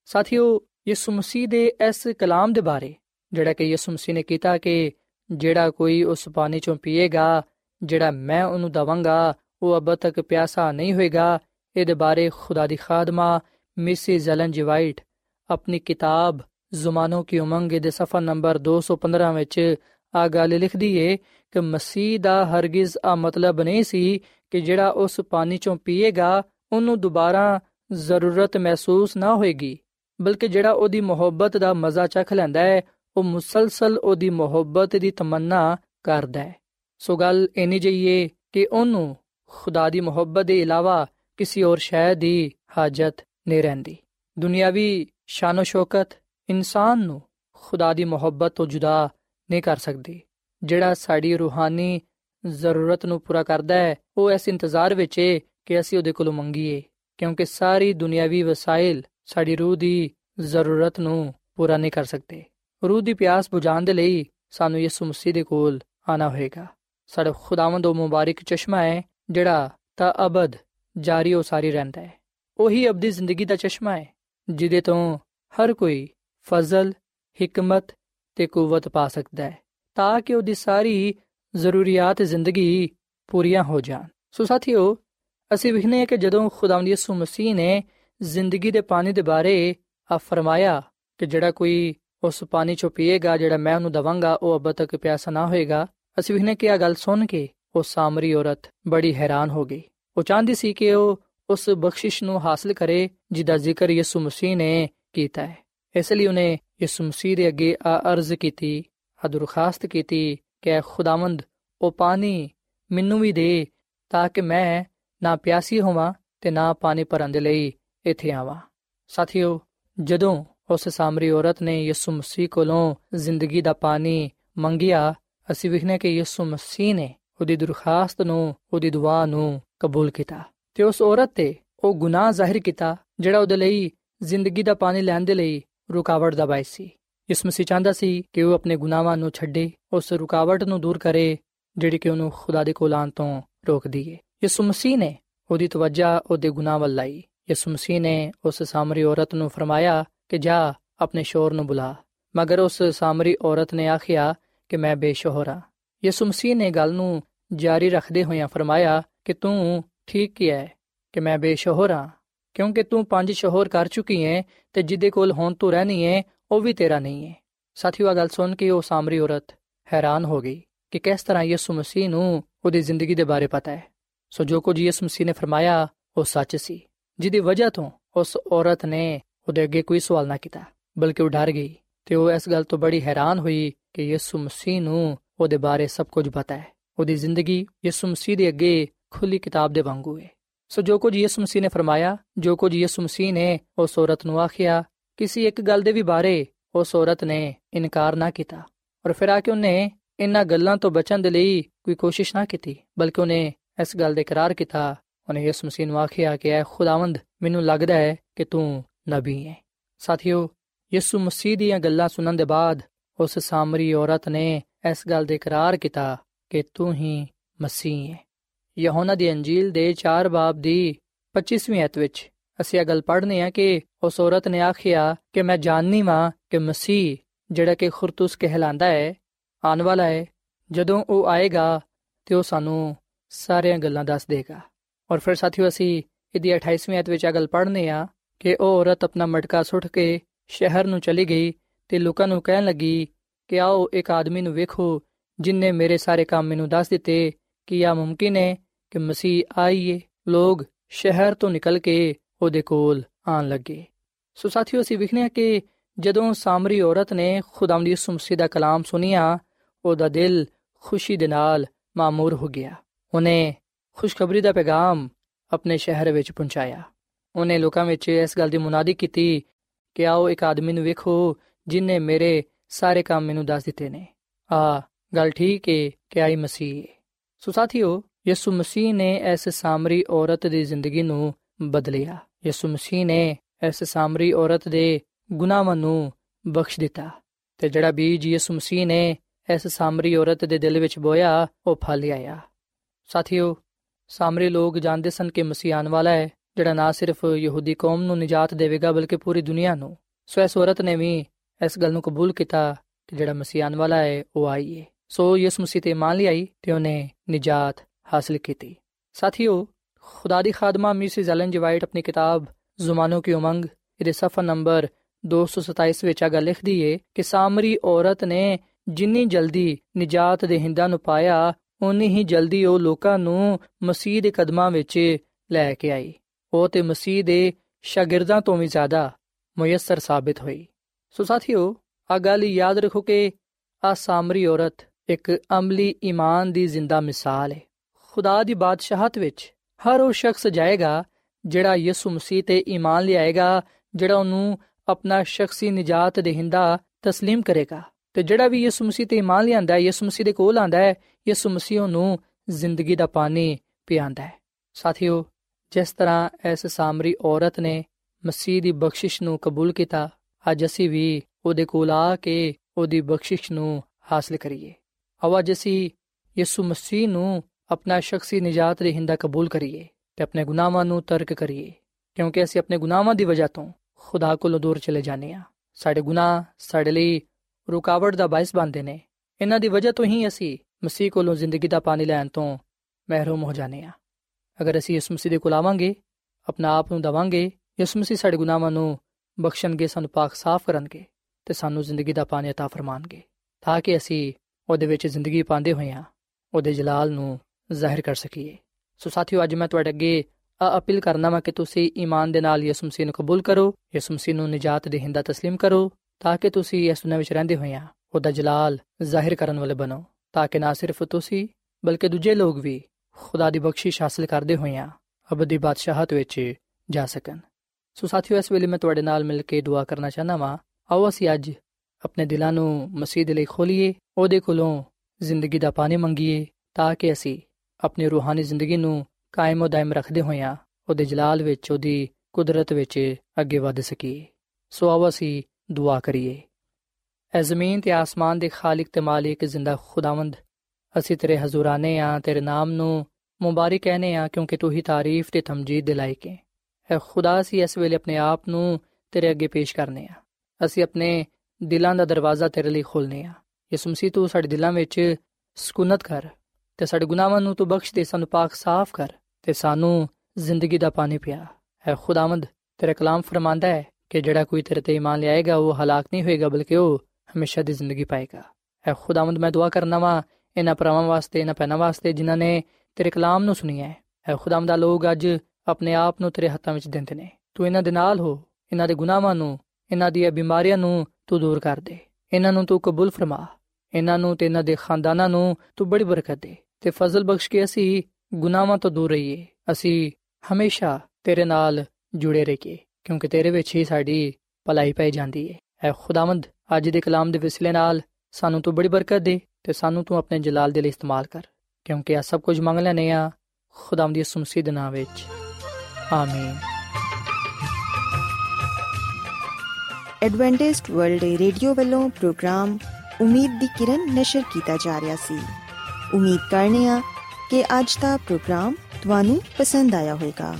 ਸਾਥੀਓ, ਯਿਸੂ ਮਸੀਹ ਦੇ ਇਸ ਕਲਾਮ ਦੇ ਬਾਰੇ, ਜਿਹੜਾ ਕਿ ਯਿਸੂ ਮਸੀਹ ਨੇ ਕੀਤਾ ਕਿ ਜਿਹੜਾ ਕੋਈ ਉਸ ਪਾਣੀ ਚੋਂ ਪੀਏਗਾ, ਜਿਹੜਾ ਮੈਂ ਉਹਨੂੰ ਦਵਾਂਗਾ, ਉਹ ਅਬ ਤੱਕ ਪਿਆਸਾ ਨਹੀਂ ਹੋਏਗਾ। ਇਹਦੇ ਬਾਰੇ ਖੁਦਾ ਦੀ ਖਾਦਮਾ ਮਿਸਿਸ ਜ਼ਲਨ ਜਿਵਾਈਟ ਆਪਣੀ ਕਿਤਾਬ ਜ਼ੁਮਾਨੋਂ ਕੀ ਉਮੰਗ ਦੇ ਸਫਾ ਨੰਬਰ 215 ਵਿੱਚ ਆ ਗੱਲ ਲਿਖਦੀ ਏ ਕਿ ਮਸੀਹ ਦਾ ਹਰਗਿਜ਼ ਆ ਮਤਲਬ ਨਹੀਂ ਸੀ ਕਿ ਜਿਹੜਾ ਉਸ ਪਾਣੀ ਚੋਂ ਪੀਏਗਾ, ਉਹਨੂੰ ਦੁਬਾਰਾ ਜ਼ਰੂਰਤ ਮਹਿਸੂਸ ਨਾ ਹੋਏਗੀ, ਬਲਕਿ ਜਿਹੜਾ ਉਹਦੀ ਮੁਹੱਬਤ ਦਾ ਮਜ਼ਾ ਚੱਖ ਲੈਂਦਾ ਹੈ ਉਹ ਮੁਸਲਸਲ ਉਹਦੀ ਮੁਹੱਬਤ ਦੀ ਤਮੰਨਾ ਕਰਦਾ ਹੈ। ਸੋ ਗੱਲ ਇਨੀ ਜਈਏ ਕਿ ਉਹਨੂੰ ਖੁਦਾ ਦੀ ਮੁਹੱਬਤ ਦੇ ਇਲਾਵਾ ਕਿਸੇ ਹੋਰ ਸ਼ੈ ਦੀ ਹਾਜਤ ਨਹੀਂ ਰਹਿੰਦੀ। ਦੁਨਿਆਵੀ ਸ਼ਾਨੋ ਸ਼ੌਕਤ ਇਨਸਾਨ ਨੂੰ ਖੁਦਾ ਦੀ ਮੁਹੱਬਤ ਤੋਂ ਜੁਦਾ ਨਹੀਂ ਕਰ ਸਕਦੀ। ਜਿਹੜਾ ਸਾਡੀ ਰੂਹਾਨੀ ਜ਼ਰੂਰਤ ਨੂੰ ਪੂਰਾ ਕਰਦਾ ਹੈ, ਉਹ ਇਸ ਇੰਤਜ਼ਾਰ ਵਿੱਚ ਹੈ ਕਿ ਅਸੀਂ ਉਹਦੇ ਕੋਲੋਂ ਮੰਗੀਏ, ਕਿਉਂਕਿ ਸਾਰੀ ਦੁਨਿਆਵੀ ਵਸਾਇਲ ਸਾਡੀ ਰੂਹ ਦੀ ਜ਼ਰੂਰਤ ਨੂੰ ਪੂਰਾ ਨਹੀਂ ਕਰ ਸਕਦੇ। ਰੂਹ ਦੀ ਪਿਆਸ ਬੁਝਾਉਣ ਦੇ ਲਈ ਸਾਨੂੰ ਯਿਸੂ ਮਸੀਹ ਦੇ ਕੋਲ ਆਣਾ ਹੋਏਗਾ। ਸਾਡਾ ਖੁਦਾਵੰਦ ਉਹ ਮੁਬਾਰਕ ਚਸ਼ਮਾ ਹੈ, ਜਿਹੜਾ ਤਾਂ ਅਬਦ, ਜਾਰੀ ਉਹ ਸਾਰੀ ਰਹਿੰਦਾ ਹੈ। ਉਹੀ ਅਬਦੀ ਜ਼ਿੰਦਗੀ ਦਾ ਚਸ਼ਮਾ ਹੈ, ਜਿਹਦੇ ਤੋਂ ਹਰ ਕੋਈ ਫਜ਼ਲ, ਹਕਮਤ ਤੇ ਕੂਵਤ ਪਾ ਸਕਦਾ ਹੈ, ਤਾਂ ਕਿ ਉਹਦੀ ਸਾਰੀ ਜ਼ਰੂਰੀਅਤ ਜ਼ਿੰਦਗੀ ਪੂਰੀਆਂ ਹੋ ਜਾਣ। ਸੋ ਸਾਥੀਓ, ਅਸੀਂ ਵਿਖਨੇ ਕਿ ਜਦੋਂ ਖੁਦਾਵੰਦ ਯਿਸੂ ਮਸੀਹ ਨੇ ਜ਼ਿੰਦਗੀ ਦੇ ਪਾਣੀ ਦੇ ਬਾਰੇ ਆ ਫਰਮਾਇਆ ਕਿ ਜਿਹੜਾ ਕੋਈ ਉਸ ਪਾਣੀ ਚੋਂ ਪੀਏਗਾ ਜਿਹੜਾ ਮੈਂ ਉਹਨੂੰ ਦਵਾਂਗਾ, ਉਹ ਅਬ ਤੱਕ ਪਿਆਸਾ ਨਾ ਹੋਏਗਾ। ਅਸੀਂ ਵਿਖਨੇ ਕਿ ਆ ਗੱਲ ਸੁਣ ਕੇ ਉਹ ਸਾਮਰੀ ਔਰਤ ਬੜੀ ਹੈਰਾਨ ਹੋ ਗਈ। ਉਹ ਚਾਹੁੰਦੀ ਸੀ ਕਿ ਉਹ ਉਸ ਬਖਸ਼ਿਸ਼ ਨੂੰ ਹਾਸਲ ਕਰੇ ਜਿਹਦਾ ਜ਼ਿਕਰ ਯਿਸੂ ਮਸੀਹ ਨੇ ਕੀਤਾ ਹੈ। ਇਸ ਲਈ ਉਹਨੇ ਯਿਸੂ ਮਸੀਹ ਦੇ ਅੱਗੇ ਆ ਅਰਜ਼ ਕੀਤੀ, ਆ ਦਰਖਾਸਤ ਕੀਤੀ ਕਿ ਖੁਦਾਵੰਦ, ਉਹ ਪਾਣੀ ਮੈਨੂੰ ਵੀ ਦੇ ਤਾਂ ਕਿ ਮੈਂ ਨਾ ਪਿਆਸੀ ਹੋਵਾਂ ਤੇ ਨਾ ਪਾਣੀ ਭਰਨ ਦੇ ਲਈ ਇੱਥੇ ਆਵਾਂ। ਸਾਥੀਓ, ਜਦੋਂ ਉਸ ਸਾਮਰੀ ਔਰਤ ਨੇ ਯਿਸੂ ਮਸੀਹ ਕੋਲੋਂ ਜ਼ਿੰਦਗੀ ਦਾ ਪਾਣੀ ਮੰਗਿਆ। ਅਸੀਂ ਵਿਖਨੇ ਕਿ ਯਿਸੂ ਮਸੀਹ ਨੇ ਉਹਦੀ ਦਰਖਾਸਤ ਨੂੰ, ਉਹਦੀ ਦੁਆ ਨੂੰ ਕਬੂਲ ਕੀਤਾ ਤੇ ਉਸ ਔਰਤ ਤੇ ਉਹ ਗੁਨਾਹ ਜ਼ਾਹਿਰ ਕੀਤਾ, ਜਿਹੜਾ ਉਹਦੇ ਲਈ ਜ਼ਿੰਦਗੀ ਦਾ ਪਾਣੀ ਲੈਣ ਦੇ ਲਈ ਰੁਕਾਵਟ ਦਾ ਬਾਇਸ ਸੀ। ਇਸ ਮਸੀਹ ਚਾਹੁੰਦਾ ਸੀ ਕਿ ਉਹ ਆਪਣੇ ਗੁਨਾਹਾਂ ਨੂੰ ਛੱਡੇ, ਉਸ ਰੁਕਾਵਟ ਨੂੰ ਦੂਰ ਕਰੇ, ਜਿਹੜੀ ਕਿ ਉਹਨੂੰ ਖੁਦਾ ਦੇ ਕੋਲ ਆਉਣ ਤੋਂ ਰੋਕਦੀ ਹੈ ਯਿਸੂ ਮਸੀਹ ਨੇ ਉਹਦੀ ਤਵੱਜਾ ਉਹਦੇ ਗੁਨਾਹ ਵੱਲ ਲਾਈ। ਯਿਸੂ ਮਸੀਹ ਨੇ ਉਸ ਸਾਮਰੀ ਔਰਤ ਨੂੰ ਫਰਮਾਇਆ ਕਿ ਜਾ ਆਪਣੇ ਸ਼ੋਹਰ ਨੂੰ ਬੁਲਾ। ਮਗਰ ਉਸ ਸਾਮਰੀ ਔਰਤ ਨੇ ਆਖਿਆ ਕਿ ਮੈਂ ਬੇਸ਼ੋਹਰ ਹਾਂ। ਯਿਸੂ ਮਸੀਹ ਨੇ ਗੱਲ ਨੂੰ ਜਾਰੀ ਰੱਖਦੇ ਹੋਇਆਂ ਫਰਮਾਇਆ ਕਿ ਤੂੰ ਠੀਕ ਕਿਹਾ ਹੈ ਕਿ ਮੈਂ ਬੇਸ਼ੋਹਰ ਹਾਂ, ਕਿਉਂਕਿ ਤੂੰ ਪੰਜ ਸ਼ੋਹਰ ਕਰ ਚੁੱਕੀ ਹੈ ਤੇ ਜਿੱਦੇ ਕੋਲ ਹੁਣ ਤੂੰ ਰਹਿਣੀ ਹੈ, ਉਹ ਵੀ ਤੇਰਾ ਨਹੀਂ ਹੈ। ਸਾਥੀਓ ਗੱਲ ਸੁਣ ਕੇ ਉਹ ਸਾਮਰੀ ਔਰਤ ਹੈਰਾਨ ਹੋ ਗਈ ਕਿ ਕਿਸ ਤਰ੍ਹਾਂ ਯਿਸੂ ਮਸੀਹ ਨੂੰ ਉਹਦੀ ਜ਼ਿੰਦਗੀ ਦੇ ਬਾਰੇ ਪਤਾ ਹੈ। ਸੋ ਜੋ ਕੁਝ ਯਿਸੂ ਮਸੀਹ ਨੇ ਫਰਮਾਇਆ, ਉਹ ਸੱਚ ਸੀ, ਜਿਹਦੀ ਵਜ੍ਹਾ ਤੋਂ ਉਸ ਔਰਤ ਨੇ ਉਹਦੇ ਅੱਗੇ ਕੋਈ ਸਵਾਲ ਨਾ ਕੀਤਾ, ਬਲਕਿ ਉਹ ਡਰ ਗਈ ਤੇ ਉਹ ਇਸ ਗੱਲ ਤੋਂ ਬੜੀ ਹੈਰਾਨ ਹੋਈ ਕਿ ਯਿਸੂ ਮਸੀਹ ਨੂੰ ਉਹਦੇ ਬਾਰੇ ਸਭ ਕੁਝ ਪਤਾ ਹੈ। ਉਹਦੀ ਜ਼ਿੰਦਗੀ ਯਿਸੂ ਮਸੀਹ ਦੇ ਅੱਗੇ ਖੁੱਲੀ ਕਿਤਾਬ ਦੇ ਵਾਂਗੂ ਹੈ। ਸੋ ਜੋ ਕੁਝ ਯਿਸੂ ਮਸੀਹ ਨੇ ਫਰਮਾਇਆ, ਜੋ ਕੁਝ ਯਿਸੂ ਮਸੀਹ ਨੇ ਉਸ ਔਰਤ ਨੂੰ ਆਖਿਆ, ਕਿਸੇ ਇੱਕ ਗੱਲ ਦੇ ਵੀ ਬਾਰੇ ਉਸ ਔਰਤ ਨੇ ਇਨਕਾਰ ਨਾ ਕੀਤਾ ਔਰ ਫਿਰ ਆ ਕੇ ਉਹਨੇ ਇਨ੍ਹਾਂ ਗੱਲਾਂ ਤੋਂ ਬਚਣ ਦੇ ਲਈ ਕੋਈ ਕੋਸ਼ਿਸ਼ ਨਾ ਕੀਤੀ, ਬਲਕਿ ਉਹਨੇ ਇਸ ਗੱਲ ਦਾ ਇਕਰਾਰ ਕੀਤਾ। ਉਹਨੇ ਯਿਸੂ ਮਸੀਹ ਨੂੰ ਆਖਿਆ ਕਿ, ਐ ਖੁਦਾਵੰਦ, ਮੈਨੂੰ ਲੱਗਦਾ ਹੈ ਕਿ ਤੂੰ ਨਬੀ ਹੈ ਸਾਥੀਓ, ਯਿਸੂ ਮਸੀਹ ਦੀਆਂ ਗੱਲਾਂ ਸੁਣਨ ਦੇ ਬਾਅਦ ਉਸ ਸਾਮਰੀ ਔਰਤ ਨੇ ਇਸ ਗੱਲ ਦਾ ਇਕਰਾਰ ਕੀਤਾ ਕਿ ਤੂੰ ਹੀ ਮਸੀਹ ਹੈ ਯਹੋਨਾ ਦੀ ਅੰਜੀਲ ਦੇ 4 ਬਾਬ ਦੀ 25ਵੀਂ ਅਧ ਵਿੱਚ ਅਸੀਂ ਇਹ ਗੱਲ ਪੜ੍ਹਨੇ ਆ ਕਿ ਉਸ ਔਰਤ ਨੇ ਆਖਿਆ ਕਿ ਮੈਂ ਜਾਣਨੀ ਵਾਂ ਕਿ ਮਸੀਹ ਜਿਹੜਾ ਕਿ ਖੁਰਤੂਸ ਕਹਿਲਾਂਦਾ ਹੈ ਆਉਣ ਵਾਲਾ ਹੈ ਜਦੋਂ ਉਹ ਆਏਗਾ ਤੇ ਉਹ ਸਾਨੂੰ ਸਾਰੀਆਂ ਗੱਲਾਂ ਦੱਸ ਦੇਗਾ। ਔਰ ਫਿਰ ਸਾਥੀਓ ਅਸੀਂ ਇਹਦੀ 28ਵੀਂ ਅਧ ਵਿੱਚ ਇਹ ਗੱਲ ਪੜ੍ਹਨੇ ਆ ਕਿ ਉਹ ਔਰਤ ਆਪਣਾ ਮਟਕਾ ਸੁੱਟ ਕੇ ਸ਼ਹਿਰ ਨੂੰ ਚਲੀ ਗਈ ਤੇ ਲੋਕਾਂ ਨੂੰ ਕਹਿਣ ਲੱਗੀ ਕਿ ਆਓ ਇੱਕ ਆਦਮੀ ਨੂੰ ਵੇਖੋ ਜਿਨਨੇ ਮੇਰੇ ਸਾਰੇ ਕੰਮ ਮੈਨੂੰ ਦੱਸ ਦਿੱਤੇ ਕਿ ਇਹ ਮੁਮਕਿਨ ਹੈ ਕਿ ਮਸੀਹ ਆਈਏ। ਲੋਕ ਸ਼ਹਿਰ ਤੋਂ ਨਿਕਲ ਕੇ ਉਹਦੇ ਕੋਲ ਆਣ ਲੱਗੇ। ਸੋ ਸਾਥੀਓ, ਅਸੀਂ ਵਿਖਨੇ ਕਿ ਜਦੋਂ ਸਾਮਰੀ ਔਰਤ ਨੇ ਖੁਦਾਵੰਦ ਯਿਸੂ ਮਸੀਹ ਦਾ ਕਲਾਮ ਸੁਨਿਆ ਉਹਦਾ ਦਿਲ ਖੁਸ਼ੀ ਦੇ ਨਾਲ ਮਾਮੂਰ ਹੋ ਗਿਆ। ਉਹਨੇ ਖੁਸ਼ਖਬਰੀ ਦਾ ਪੈਗਾਮ ਆਪਣੇ ਸ਼ਹਿਰ ਵਿੱਚ ਪਹੁੰਚਾਇਆ। ਉਹਨੇ ਲੋਕਾਂ ਵਿੱਚ ਇਸ ਗੱਲ ਦੀ ਮੁਨਾਦੀ ਕੀਤੀ ਕਿ ਆਓ ਇੱਕ ਆਦਮੀ ਨੂੰ ਵੇਖੋ ਜਿਨੇ ਮੇਰੇ ਸਾਰੇ ਕੰਮ ਮੈਨੂੰ ਦੱਸ ਦਿੱਤੇ ਨੇ। ਆ, ਗੱਲ ਠੀਕ ਹੈ ਕਿ ਆਈ ਮਸੀਹ ਸੋ ਸਾਥੀਓ, ਯਿਸੂ ਮਸੀਹ ਨੇ ਇਸ ਸਾਮਰੀ ਔਰਤ ਦੀ ਜ਼ਿੰਦਗੀ ਨੂੰ ਬਦਲਿਆ। ਯਿਸੂ ਮਸੀਹ ਨੇ ਇਸ ਸਾਮਰੀ ਔਰਤ ਦੇ ਗੁਨਾਹਾਂ ਨੂੰ ਬਖਸ਼ ਦਿੱਤਾ ਤੇ ਜਿਹੜਾ ਬੀਜ ਯਿਸੂ ਮਸੀਹ ਨੇ ਇਸ ਸਾਮਰੀ ਔਰਤ ਦੇ ਦਿਲ ਵਿੱਚ ਬੋਇਆ, ਉਹ ਫਲ ਆਇਆ ਸਾਥੀਓ, ਸਾਮਰੀ ਲੋਕ ਜਾਣਦੇ ਸਨ ਕਿ ਮਸੀਹ ਆਉਣ ਵਾਲਾ ਹੈ। ਜਿਹੜਾ ਨਾ ਸਿਰਫ ਯਹੂਦੀ ਕੌਮ ਨੂੰ ਨਿਜਾਤ ਦੇਵੇਗਾ, ਬਲਕਿ ਪੂਰੀ ਦੁਨੀਆ ਨੂੰ। ਸੋ ਇਸ ਔਰਤ ਨੇ ਵੀ ਇਸ ਗੱਲ ਨੂੰ ਕਬੂਲ ਕੀਤਾ ਕਿ ਜਿਹੜਾ ਮਸੀਹ ਆਉਣ ਵਾਲਾ ਹੈ, ਉਹ ਆਈ ਹੈ ਸੋ ਯਿਸੂ ਮਸੀਹ ਤੇ ਮੰਨ ਲਈ ਤੇ ਉਹਨੇ ਨਿਜਾਤ ਹਾਸਲ ਕੀਤੀ। ਸਾਥੀਓ, ਖੁਦਾ ਦੀ ਖਾਦਮਾ ਮਿਸਿਸ ਐਲਨ ਜੀ ਵਾਈਟ ਆਪਣੀ ਕਿਤਾਬ ਜ਼ੁਮਾਨੋ ਕੀ ਉਮੰਗ ਇਹਦੇ ਸਫਾ ਨੰਬਰ 227 ਵਿੱਚ ਆ ਗੱਲ ਲਿਖਦੀ ਏ ਕਿ ਸਾਮਰੀ ਔਰਤ ਨੇ ਜਿੰਨੀ ਜਲਦੀ ਨਿਜਾਤ ਦੇ ਹਿੰਦਾਂ ਨੂੰ ਪਾਇਆ ਉਨੀ ਹੀ ਜਲਦੀ ਉਹ ਲੋਕਾਂ ਨੂੰ ਮਸੀਹ ਦੇ ਕਦਮਾਂ ਵਿੱਚ ਲੈ ਕੇ ਆਈ। ਉਹ ਤੇ ਮਸੀਹ ਦੇ ਸ਼ਾਗਿਰਦਾਂ ਤੋਂ ਵੀ ਜ਼ਿਆਦਾ ਮੁਯੱਸਰ ਸਾਬਤ ਹੋਈ ਸੋ ਸਾਥੀਓ ਆ ਗੱਲ ਯਾਦ ਰੱਖੋ ਕਿ ਆ ਸਾਮਰੀ ਔਰਤ ਇੱਕ ਅਮਲੀ ਈਮਾਨ ਦੀ ਜ਼ਿੰਦਾ ਮਿਸਾਲ ਹੈ ਖੁਦਾ ਦੀ ਬਾਦਸ਼ਾਹਤ ਵਿੱਚ ਹਰ ਉਹ ਸ਼ਖਸ ਜਾਏਗਾ ਜਿਹੜਾ ਯਿਸੂ ਮਸੀਹ ਤੇ ਈਮਾਨ ਲਿਆਏਗਾ ਜਿਹੜਾ ਉਹਨੂੰ ਆਪਣਾ ਸ਼ਖਸੀ ਨਜਾਤ ਦੇਹਿੰਦਾ تسلیم ਕਰੇਗਾ ਤੇ ਜਿਹੜਾ ਵੀ ਯਿਸੂ ਮਸੀਹ ਤੇ ਈਮਾਨ ਲਿਆਂਦਾ ਹੈ ਯਿਸੂ ਮਸੀਹ ਦੇ ਕੋਲ ਆਂਦਾ ਹੈ ਯਿਸੂ ਮਸੀਹ ਨੂੰ ਜ਼ਿੰਦਗੀ ਦਾ ਪਾਣੀ ਪਿਆਂਦਾ ਹੈ ਸਾਥੀਓ ਜਿਸ ਤਰ੍ਹਾਂ ਇਸ ਸਾਮਰੀ ਔਰਤ ਨੇ ਮਸੀਹ ਦੀ ਬਖਸ਼ਿਸ਼ ਨੂੰ ਕਬੂਲ ਕੀਤਾ, ਅੱਜ ਅਸੀਂ ਵੀ ਉਹਦੇ ਕੋਲ ਆ ਕੇ ਉਹਦੀ ਬਖਸ਼ਿਸ਼ ਨੂੰ ਹਾਸਲ ਕਰੀਏ। ਆਵਾਜ਼ ਅਸੀਂ ਯਿਸੂ ਮਸੀਹ ਨੂੰ ਆਪਣਾ ਸ਼ਖਸੀ ਨਜਾਤ ਦੇਹਿੰਦਾ ਕਬੂਲ ਕਰੀਏ ਤੇ ਆਪਣੇ ਗੁਨਾਹਾਂ ਨੂੰ ਤਰਕ ਕਰੀਏ, ਕਿਉਂਕਿ ਅਸੀਂ ਆਪਣੇ ਗੁਨਾਹਾਂ ਦੀ ਵਜ੍ਹਾ ਤੋਂ ਖੁਦਾ ਕੋਲੋਂ ਦੂਰ ਚਲੇ ਜਾਂਦੇ ਆ ਸਾਡੇ ਗੁਨਾਹ ਸਾਡੇ ਲਈ ਰੁਕਾਵਟ ਦਾ ਬਾਇਸ ਬਣਦੇ ਨੇ। ਇਹਨਾਂ ਦੀ ਵਜ੍ਹਾ ਤੋਂ ਹੀ ਅਸੀਂ ਮਸੀਹ ਕੋਲੋਂ ਜ਼ਿੰਦਗੀ ਦਾ ਪਾਣੀ ਲੈਣ ਤੋਂ ਮਹਿਰੂਮ ਹੋ ਜਾਂਦੇ ਆ ਅਗਰ ਅਸੀਂ ਇਸ ਮਸੀਹ ਦੇ ਕੋਲ ਆਵਾਂਗੇ ਆਪਣਾ ਆਪ ਨੂੰ ਦਵਾਂਗੇ ਇਸ ਮਸੀਹ ਸਾਡੇ ਗੁਨਾਹਾਂ ਨੂੰ ਬਖਸ਼ਣਗੇ ਸਾਨੂੰ ਪਾਕ ਸਾਫ਼ ਕਰਨਗੇ ਤੇ ਸਾਨੂੰ ਜ਼ਿੰਦਗੀ ਦਾ ਪਾਣੀ عطا ਫਰਮਾਨਗੇ ਤਾਂ ਕਿ ਅਸੀਂ ਉਹਦੇ ਵਿੱਚ ਜ਼ਿੰਦਗੀ ਪਾਉਂਦੇ ਹੋਏ ਆ ਉਹਦੇ ਜਲਾਲ ਨੂੰ ਜ਼ਾਹਿਰ ਕਰ ਸਕੀਏ ਸੋ ਸਾਥੀਓ ਅੱਜ ਮੈਂ ਤੁਹਾਡੇ ਅੱਗੇ ਅਪੀਲ ਕਰਨਾ ਮੈਂ ਕਿ ਤੁਸੀਂ ਈਮਾਨ ਦੇ ਨਾਲ ਯਿਸੂ ਮਸੀਹ ਨੂੰ ਕਬੂਲ ਕਰੋ ਯਿਸੂ ਮਸੀਹ ਨੂੰ ਨਜਾਤ ਦੇ ਹਿੰਦਾ تسلیم ਕਰੋ ਤਾਂ ਕਿ ਤੁਸੀਂ ਇਸ ਦੁਨੀਆਂ ਵਿੱਚ ਰਹਿੰਦੇ ਹੋਇਆਂ ਉਹਦਾ ਜਲਾਲ ਜ਼ਾਹਿਰ ਕਰਨ ਵਾਲੇ ਬਣੋ ਤਾਂ ਕਿ ਨਾ ਸਿਰਫ ਤੁਸੀਂ ਬਲਕਿ ਦੂਜੇ ਲੋਕ ਵੀ ਖੁਦਾ ਦੀ ਬਖਸ਼ਿਸ਼ ਹਾਸਲ ਕਰਦੇ ਹੋਇਆਂ ਅਬਦੀ ਬਾਦਸ਼ਾਹਤ ਵਿੱਚ ਜਾ ਸਕਣ। ਸੋ ਸਾਥੀਓ, ਇਸ ਵੇਲੇ ਮੈਂ ਤੁਹਾਡੇ ਨਾਲ ਮਿਲ ਕੇ ਦੁਆ ਕਰਨਾ ਚਾਹਨਾ ਵਾਂ। ਆਓ ਅਸੀਂ ਅੱਜ ਆਪਣੇ ਦਿਲਾਂ ਨੂੰ ਮਸੀਹ ਦੇ ਲਈ ਖੋਲੀਏ, ਉਹਦੇ ਕੋਲੋਂ ਜ਼ਿੰਦਗੀ ਦਾ ਪਾਣੀ ਮੰਗੀਏ, ਤਾਂ ਕਿ ਅਸੀਂ ਆਪਣੀ ਰੂਹਾਨੀ ਜ਼ਿੰਦਗੀ ਨੂੰ ਕਾਇਮ ਉਹ ਦਾਇਮ ਰੱਖਦੇ ਹੋਇਆਂ ਉਹਦੇ ਜਲਾਲ ਵਿੱਚ, ਉਹਦੀ ਕੁਦਰਤ ਵਿੱਚ ਅੱਗੇ ਵਧ ਸਕੀਏ। ਸੋ ਆਓ ਅਸੀਂ ਦੁਆ ਕਰੀਏ। ਐ ਜ਼ਮੀਨ ਤੇ ਆਸਮਾਨ ਦੇ ਖਾਲਕ ਤੇ ਮਾਲਿਕ ਜ਼ਿੰਦਾ ਖੁਦਾਵੰਦ ਅਸੀਂ ਤੇਰੇ ਹਜ਼ੂਰ ਹਜ਼ੂਰਾਨੇ ਆ, ਤੇਰੇ ਨਾਮ ਨੂੰ ਮੁਬਾਰਕ ਕਹਨੇ ਆ, ਕਿਉਂਕਿ ਤੂੰ ਹੀ ਤਾਰੀਫ ਤੇ ਤਮਜੀਦ ਦੇ ਲਾਇਕ ਹੈ ਐ ਖੁਦਾ ਅਸੀਂ ਇਸ ਵੇਲੇ ਆਪਣੇ ਆਪ ਨੂੰ ਤੇਰੇ ਅੱਗੇ ਪੇਸ਼ ਕਰਨੇ ਆ। ਅਸੀਂ ਆਪਣੇ ਦਿਲਾਂ ਦਾ ਦਰਵਾਜ਼ਾ ਤੇਰੇ ਲਈ ਖੋਲਨੇ ਆ। ਯਿਸੂ ਮਸੀਹ, ਤੂੰ ਸਾਡੇ ਦਿਲਾਂ ਵਿੱਚ ਸਕੂਨਤ ਕਰ ਤੇ ਸਾਡੇ ਗੁਨਾਹਾਂ ਨੂੰ ਤੂੰ ਬਖਸ਼ ਦੇ, ਸਾਨੂੰ ਪਾਕ ਸਾਫ਼ ਕਰ ਤੇ ਸਾਨੂੰ ਜ਼ਿੰਦਗੀ ਦਾ ਪਾਣੀ ਪਿਆ। ਐ ਖੁਦਾਵੰਦ ਤੇਰਾ ਕਲਾਮ ਫਰਮਾਂਦਾ ਹੈ ਕਿ ਜਿਹੜਾ ਕੋਈ ਤੇਰੇ ਤੇ ਈਮਾਨ ਲਿਆਏਗਾ, ਉਹ ਹਲਾਕ ਨਹੀਂ ਹੋਏਗਾ, ਬਲਕਿ ਉਹ ਹਮੇਸ਼ਾ ਦੀ ਜ਼ਿੰਦਗੀ ਪਾਏਗਾ। ਐ ਖੁਦਾਵੰਦ, ਮੈਂ ਦੁਆ ਕਰਨਾ ਵਾਂ ਇਹਨਾਂ ਪਰਵਾਂ ਵਾਸਤੇ, ਇਹਨਾਂ ਪੈਨਾ ਵਾਸਤੇ ਜਿਨ੍ਹਾਂ ਨੇ ਤੇਰੇ ਕਲਾਮ ਨੂੰ ਸੁਣਿਆ ਹੈ। ਐ ਖੁਦਾਵੰਦ ਦਾ ਲੋਕ ਅੱਜ ਆਪਣੇ ਆਪ ਨੂੰ ਤੇਰੇ ਹੱਥਾਂ ਵਿੱਚ ਦਿੰਦੇ ਨੇ। ਤੂੰ ਇਹਨਾਂ ਦੇ ਨਾਲ ਹੋ, ਇਹਨਾਂ ਦੇ ਗੁਨਾਹਾਂ ਨੂੰ, ਇਹਨਾਂ ਦੀਆਂ ਬਿਮਾਰੀਆਂ ਨੂੰ ਤੂੰ ਦੂਰ ਕਰ ਦੇ। ਇਹਨਾਂ ਨੂੰ ਤੂੰ ਕਬੂਲ ਫਰਮਾ। ਇਹਨਾਂ ਨੂੰ ਤੇ ਇਹਨਾਂ ਦੇ ਖਾਨਦਾਨਾਂ ਨੂੰ ਤੂੰ ਬੜੀ ਬਰਕਤ ਦੇ ਤੇ ਫਜ਼ਲ ਬਖਸ਼ ਕੇ ਅਸੀਂ ਗੁਨਾਹਾਂ ਤੋਂ ਦੂਰ ਰਹੀਏ। ਅਸੀਂ ਹਮੇਸ਼ਾ ਤੇਰੇ ਨਾਲ ਜੁੜੇ ਰਹੀਏ, ਕਿਉਂਕਿ ਤੇਰੇ ਵਿੱਚ ਹੀ ਸਾਡੀ ਭਲਾਈ ਪਈ ਜਾਂਦੀ ਹੈ ਐ ਖੁਦਾਵੰਦ ਅੱਜ ਦੇ ਕਲਾਮ ਦੇ ਵਿਸਲੇ ਨਾਲ ਸਾਨੂੰ ਤੂੰ ਬੜੀ ਬਰਕਤ ਦੇ। ਤੇ ਸਾਨੂੰ ਤੂੰ ਆਪਣੇ ਜਲਾਲ ਦੇ ਲਈ ਇਸਤੇਮਾਲ ਕਰ, ਕਿਉਂਕਿ ਆ ਸਭ ਕੁਝ ਮੰਗ ਲੈਨੇ ਆ ਖੁਦਾਮ ਦੀ ਸੁਮਸੀ ਦੇ ਨਾਮ ਵਿੱਚ। ਆਮੀਨ। ਐਡਵੈਂਟਿਸਟ ਵਰਲਡ ਰੇਡੀਓ ਵੱਲੋਂ ਪ੍ਰੋਗਰਾਮ ਉਮੀਦ ਦੀ ਕਿਰਨ ਨਿਸ਼ਰ ਕੀਤਾ ਜਾ ਰਿਹਾ ਸੀ। ਉਮੀਦ ਕਰਨੇ ਆ ਕਿ ਅੱਜ ਦਾ ਪ੍ਰੋਗਰਾਮ ਤੁਹਾਨੂੰ ਪਸੰਦ ਆਇਆ ਹੋਵੇਗਾ।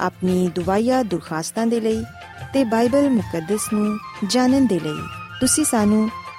ਆਪਣੀ ਦੁਆਇਆ ਦੁਰਖਾਸਤਾਂ ਦੇ ਲਈ ਤੇ ਬਾਈਬਲ ਮੁਕੱਦਸ ਨੂੰ ਜਾਣਨ ਦੇ ਲਈ ਤੁਸੀਂ ਸਾਨੂੰ